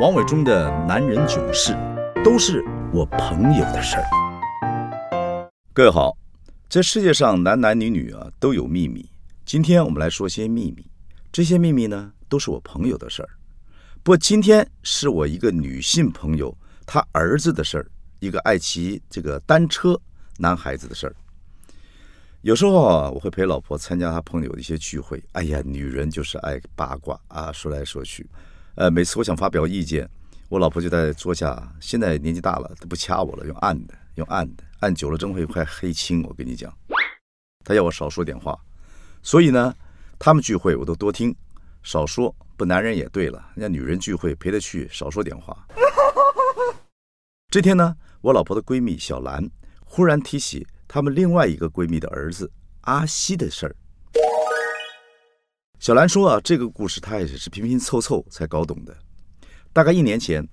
王伟忠的男人囧事，都是我朋友的事儿。各位好，这世界上男男女女啊都有秘密。今天我们来说些秘密，这些秘密呢都是我朋友的事儿。不过今天是我一个女性朋友她儿子的事儿，一个爱骑这个单车男孩子的事儿。有时候啊，我会陪老婆参加她朋友的一些聚会。哎呀，女人就是爱八卦啊，说来说去。呃，每次我想发表意见，我老婆就在桌下。现在年纪大了，都不掐我了，用按的，用按的，按久了真会快黑青。我跟你讲，她要我少说点话。所以呢，他们聚会我都多听，少说。不，男人也对了，人家女人聚会陪她去，少说点话。这天呢，我老婆的闺蜜小兰忽然提起他们另外一个闺蜜的儿子阿西的事儿。小兰说：“啊，这个故事她也是拼拼凑凑才搞懂的。大概一年前，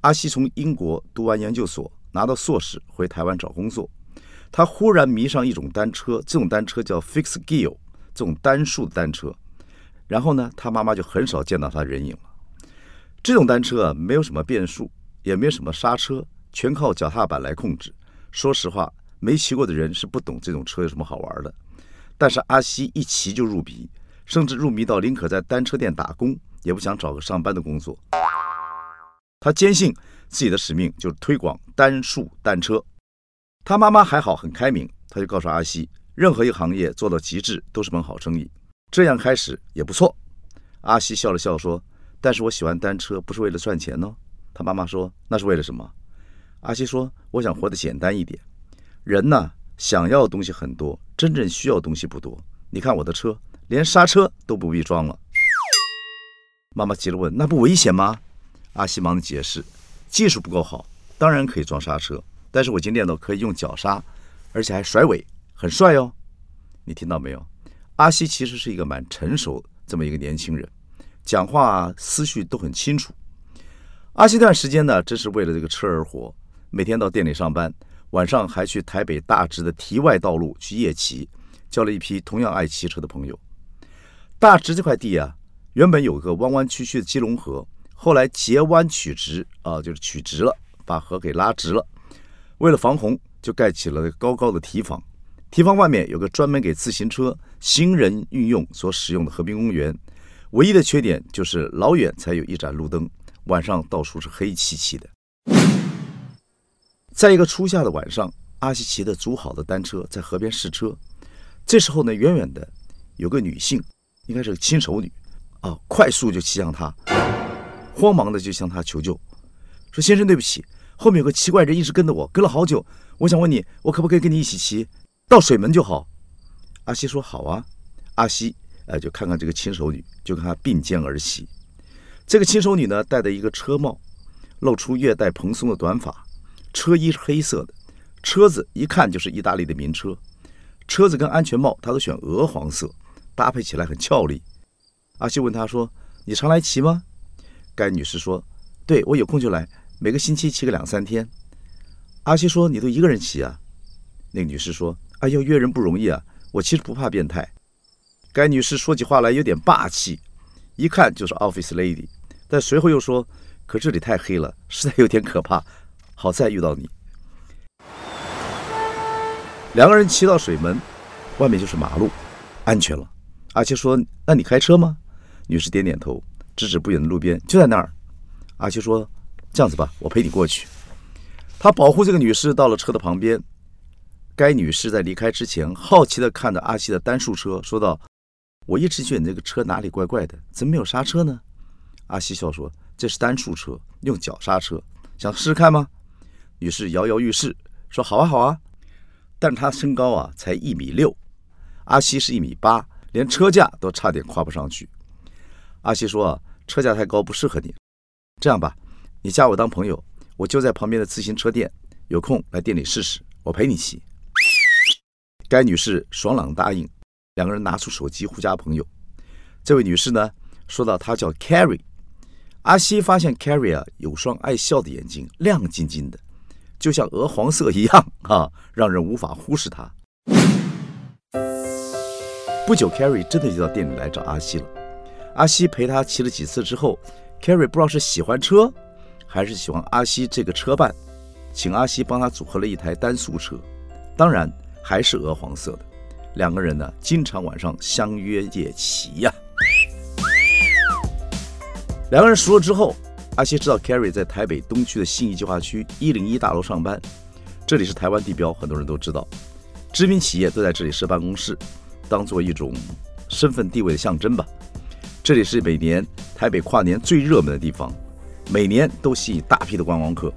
阿西从英国读完研究所，拿到硕士，回台湾找工作。他忽然迷上一种单车，这种单车叫 fix Gear，这种单数的单车。然后呢，他妈妈就很少见到他人影了。这种单车啊，没有什么变速，也没有什么刹车，全靠脚踏板来控制。说实话，没骑过的人是不懂这种车有什么好玩的。但是阿西一骑就入迷。”甚至入迷到宁可在单车店打工，也不想找个上班的工作。他坚信自己的使命就是推广单数单车。他妈妈还好，很开明，他就告诉阿西，任何一个行业做到极致都是门好生意，这样开始也不错。阿西笑了笑说：“但是我喜欢单车，不是为了赚钱哦。”他妈妈说：“那是为了什么？”阿西说：“我想活得简单一点。人呢，想要的东西很多，真正需要的东西不多。你看我的车。”连刹车都不必装了。妈妈急了问：“那不危险吗？”阿西忙的解释：“技术不够好，当然可以装刹车，但是我已经练到可以用脚刹，而且还甩尾，很帅哦。”你听到没有？阿西其实是一个蛮成熟这么一个年轻人，讲话思绪都很清楚。阿西这段时间呢，真是为了这个车而活，每天到店里上班，晚上还去台北大直的堤外道路去夜骑，交了一批同样爱骑车的朋友。大直这块地啊，原本有个弯弯曲曲的基隆河，后来截弯取直啊，就是取直了，把河给拉直了。为了防洪，就盖起了高高的堤防。堤防外面有个专门给自行车、行人运用所使用的河滨公园。唯一的缺点就是老远才有一盏路灯，晚上到处是黑漆漆的。在一个初夏的晚上，阿西骑的租好的单车在河边试车，这时候呢，远远的有个女性。应该是个轻熟女，啊，快速就骑向他，慌忙的就向他求救，说：“先生，对不起，后面有个奇怪人一直跟着我，跟了好久。我想问你，我可不可以跟你一起骑到水门就好？”阿西说：“好啊。”阿西，呃，就看看这个轻熟女，就跟他并肩而骑。这个轻熟女呢，戴的一个车帽，露出略带蓬松的短发，车衣是黑色的，车子一看就是意大利的名车，车子跟安全帽她都选鹅黄色。搭配起来很俏丽。阿西问他说：“你常来骑吗？”该女士说：“对，我有空就来，每个星期骑个两三天。”阿西说：“你都一个人骑啊？”那个女士说：“哎呦，约人不容易啊，我其实不怕变态。”该女士说起话来有点霸气，一看就是 office lady，但随后又说：“可这里太黑了，实在有点可怕。好在遇到你。”两个人骑到水门，外面就是马路，安全了。阿七说：“那你开车吗？”女士点点头，指指不远的路边，就在那儿。阿七说：“这样子吧，我陪你过去。”他保护这个女士到了车的旁边。该女士在离开之前，好奇地看着阿西的单数车，说道：“我一直觉得你这个车哪里怪怪的，怎么没有刹车呢？”阿西笑说：“这是单数车，用脚刹车，想试试看吗？”女士摇摇欲试，说：“好啊，好啊。”但她身高啊才一米六，阿西是一米八。连车架都差点跨不上去。阿西说：“啊，车架太高不适合你。这样吧，你加我当朋友，我就在旁边的自行车店，有空来店里试试，我陪你骑。”该女士爽朗答应。两个人拿出手机互加朋友。这位女士呢，说到她叫 Carrie。阿西发现 Carrie 啊有双爱笑的眼睛，亮晶晶的，就像鹅黄色一样啊，让人无法忽视她。不久，Carrie 真的就到店里来找阿西了。阿西陪他骑了几次之后，Carrie 不知道是喜欢车还是喜欢阿西这个车伴，请阿西帮他组合了一台单速车，当然还是鹅黄色的。两个人呢，经常晚上相约夜骑呀。两个人熟了之后，阿西知道 Carrie 在台北东区的信义计划区一零一大楼上班，这里是台湾地标，很多人都知道，知名企业都在这里设办公室，当做一种身份地位的象征吧。这里是每年台北跨年最热门的地方，每年都吸引大批的观光客，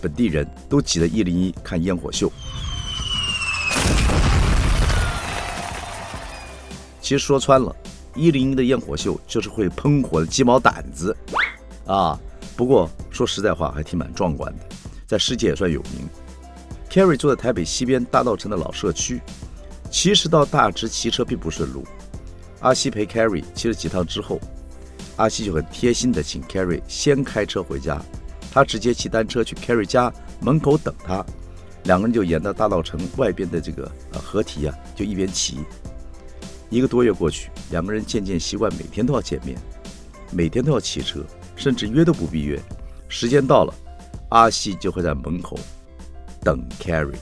本地人都挤在一零一看烟火秀。其实说穿了，一零一的烟火秀就是会喷火的鸡毛掸子啊！不过说实在话，还挺蛮壮观的，在世界也算有名。Carrie 住在台北西边大道城的老社区，其实到大直骑车并不顺路。阿西陪 Carrie 骑了几趟之后，阿西就很贴心的请 Carrie 先开车回家，他直接骑单车去 Carrie 家门口等他，两个人就沿着大道城外边的这个呃河堤啊，就一边骑。一个多月过去，两个人渐渐习惯每天都要见面，每天都要骑车，甚至约都不必约。时间到了，阿西就会在门口等 Carrie。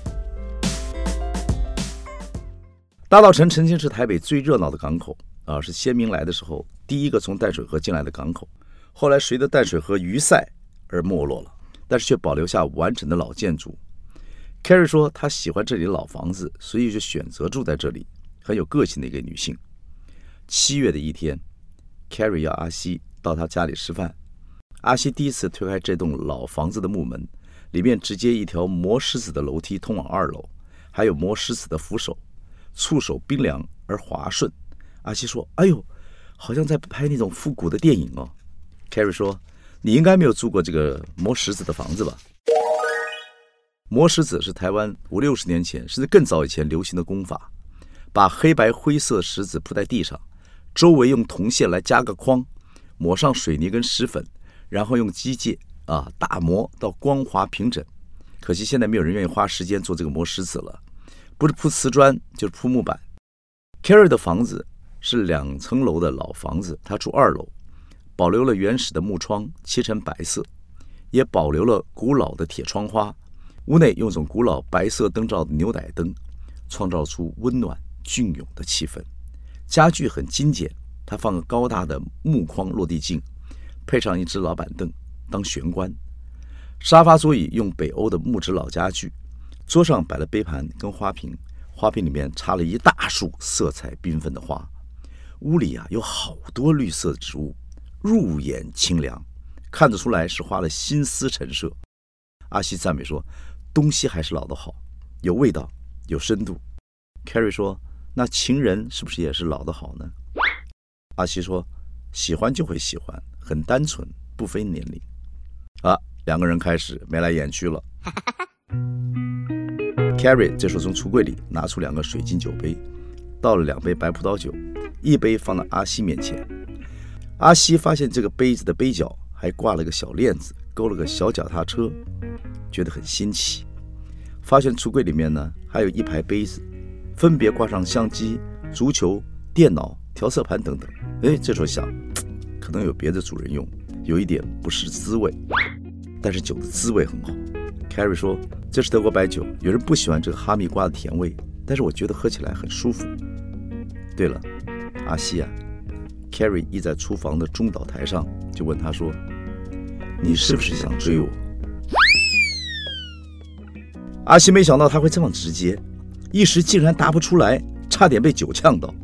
大稻城曾经是台北最热闹的港口啊，是先民来的时候第一个从淡水河进来的港口。后来随着淡水河淤塞而没落了，但是却保留下完整的老建筑。Carrie 说他喜欢这里的老房子，所以就选择住在这里。很有个性的一个女性。七月的一天，Carrie 要阿西到她家里吃饭。阿西第一次推开这栋老房子的木门，里面直接一条磨石子的楼梯通往二楼，还有磨石子的扶手，触手冰凉而滑顺。阿西说：“哎呦，好像在拍那种复古的电影哦。”Carrie 说：“你应该没有住过这个磨石子的房子吧？”磨石子是台湾五六十年前甚至更早以前流行的工法。把黑白灰色石子铺在地上，周围用铜线来加个框，抹上水泥跟石粉，然后用机械啊打磨到光滑平整。可惜现在没有人愿意花时间做这个磨石子了，不是铺瓷砖就是铺木板。Carrie 的房子是两层楼的老房子，他住二楼，保留了原始的木窗，漆成白色，也保留了古老的铁窗花。屋内用种古老白色灯罩的牛奶灯，创造出温暖。隽永的气氛，家具很精简。他放个高大的木框落地镜，配上一只老板凳当玄关。沙发座椅用北欧的木质老家具，桌上摆了杯盘跟花瓶，花瓶里面插了一大束色彩缤纷的花。屋里啊有好多绿色植物，入眼清凉，看得出来是花了心思陈设。阿西赞美说：“东西还是老的好，有味道，有深度。”Carrie 说。那情人是不是也是老的好呢？阿西说：“喜欢就会喜欢，很单纯，不分年龄。”啊，两个人开始眉来眼去了。Carrie 这时候从橱柜里拿出两个水晶酒杯，倒了两杯白葡萄酒，一杯放到阿西面前。阿西发现这个杯子的杯角还挂了个小链子，勾了个小脚踏车，觉得很新奇。发现橱柜里面呢还有一排杯子。分别挂上相机、足球、电脑、调色盘等等。哎，这时候想，可能有别的主人用，有一点不是滋味。但是酒的滋味很好。Carrie 说：“这是德国白酒，有人不喜欢这个哈密瓜的甜味，但是我觉得喝起来很舒服。”对了，阿西啊，Carrie 依在厨房的中岛台上，就问他说：“你是不是想追我？”阿西没想到他会这么直接。一时竟然答不出来，差点被酒呛到。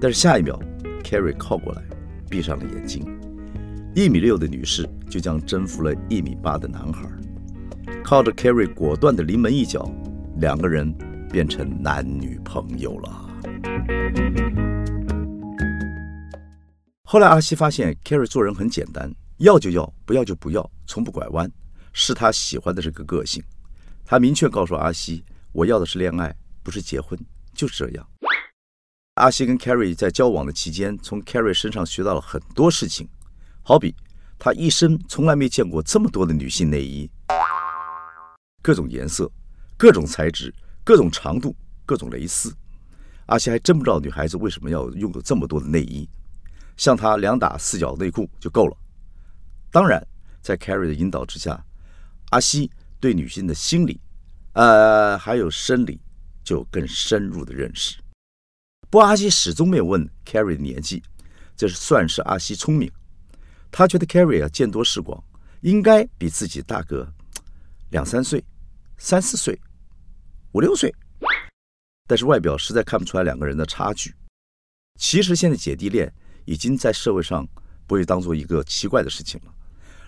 但是下一秒，Carrie 靠过来，闭上了眼睛。一米六的女士就这样征服了一米八的男孩。靠着 Carrie 果断的临门一脚，两个人变成男女朋友了。后来阿西发现，Carrie 做人很简单，要就要，不要就不要，从不拐弯，是他喜欢的这个个性。他明确告诉阿西：“我要的是恋爱。”不是结婚，就是这样。阿西跟 Carrie 在交往的期间，从 Carrie 身上学到了很多事情，好比他一生从来没见过这么多的女性内衣，各种颜色、各种材质、各种长度、各种蕾丝。阿西还真不知道女孩子为什么要拥有这么多的内衣，像她两打四角内裤就够了。当然，在 Carrie 的引导之下，阿西对女性的心理，呃，还有生理，就更深入的认识。不过阿西始终没有问 Carrie 的年纪，这是算是阿西聪明。他觉得 Carrie 啊见多识广，应该比自己大个两三岁、三四岁、五六岁，但是外表实在看不出来两个人的差距。其实现在姐弟恋已经在社会上不会当做一个奇怪的事情了，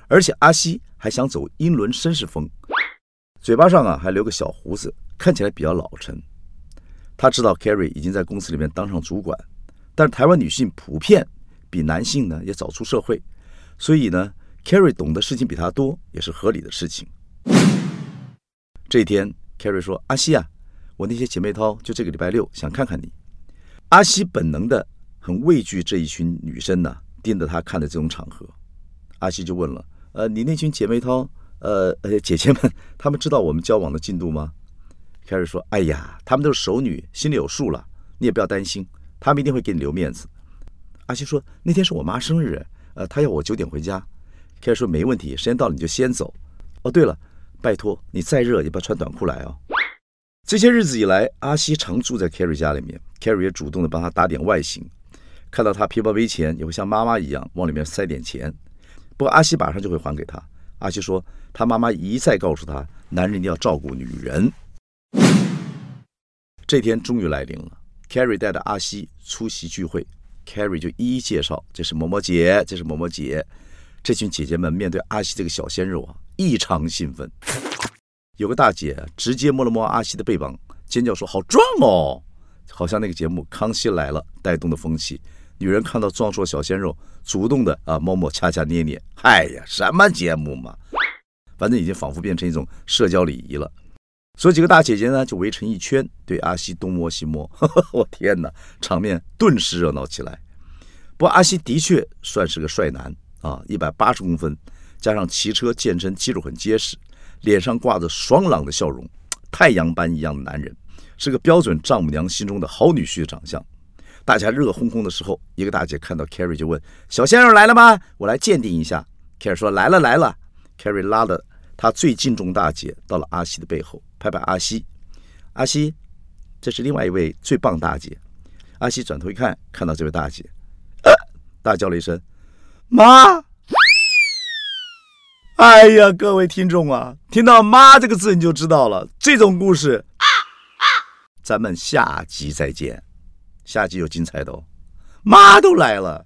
而且阿西还想走英伦绅士风，嘴巴上啊还留个小胡子，看起来比较老成。他知道 Carrie 已经在公司里面当上主管，但是台湾女性普遍比男性呢也早出社会，所以呢，Carrie 懂的事情比他多也是合理的事情。这一天，Carrie 说：“阿西啊，我那些姐妹淘就这个礼拜六想看看你。”阿西本能的很畏惧这一群女生呢盯着他看的这种场合，阿西就问了：“呃，你那群姐妹淘，呃呃姐姐们，她们知道我们交往的进度吗？” Carrie 说：“哎呀，她们都是熟女，心里有数了，你也不要担心，她们一定会给你留面子。”阿西说：“那天是我妈生日，呃，她要我九点回家。”Carrie 说：“没问题，时间到了你就先走。哦，对了，拜托你再热也不要穿短裤来哦。”这些日子以来，阿西常住在 Carrie 家里面，Carrie 也主动的帮他打点外形，看到他皮包没钱，也会像妈妈一样往里面塞点钱。不过阿西马上就会还给他。阿西说：“他妈妈一再告诉他，男人一定要照顾女人。”这天终于来临了，Carrie 带着阿西出席聚会，Carrie 就一一介绍：“这是某某姐，这是某某姐。”这群姐姐们面对阿西这个小鲜肉啊，异常兴奋。有个大姐直接摸了摸阿西的背膀，尖叫说：“好壮哦！”好像那个节目《康熙来了》带动的风气，女人看到壮硕小鲜肉，主动的啊摸摸、掐掐、捏捏。嗨呀，什么节目嘛？反正已经仿佛变成一种社交礼仪了。所以几个大姐姐呢，就围成一圈，对阿西东摸西摸。我天哪，场面顿时热闹起来。不过阿西的确算是个帅男啊，一百八十公分，加上骑车健身，肌肉很结实，脸上挂着爽朗的笑容，太阳般一样的男人，是个标准丈母娘心中的好女婿的长相。大家热烘烘的时候，一个大姐看到 Carrie 就问：“小鲜肉来了吗？我来鉴定一下。”Carrie 说：“来了来了。”Carrie 拉了他最敬重大姐到了阿西的背后。拍拍阿西，阿西，这是另外一位最棒大姐。阿西转头一看，看到这位大姐，呃大叫了一声：“妈！”哎呀，各位听众啊，听到“妈”这个字你就知道了。这种故事，咱们下集再见。下集有精彩的哦，妈都来了。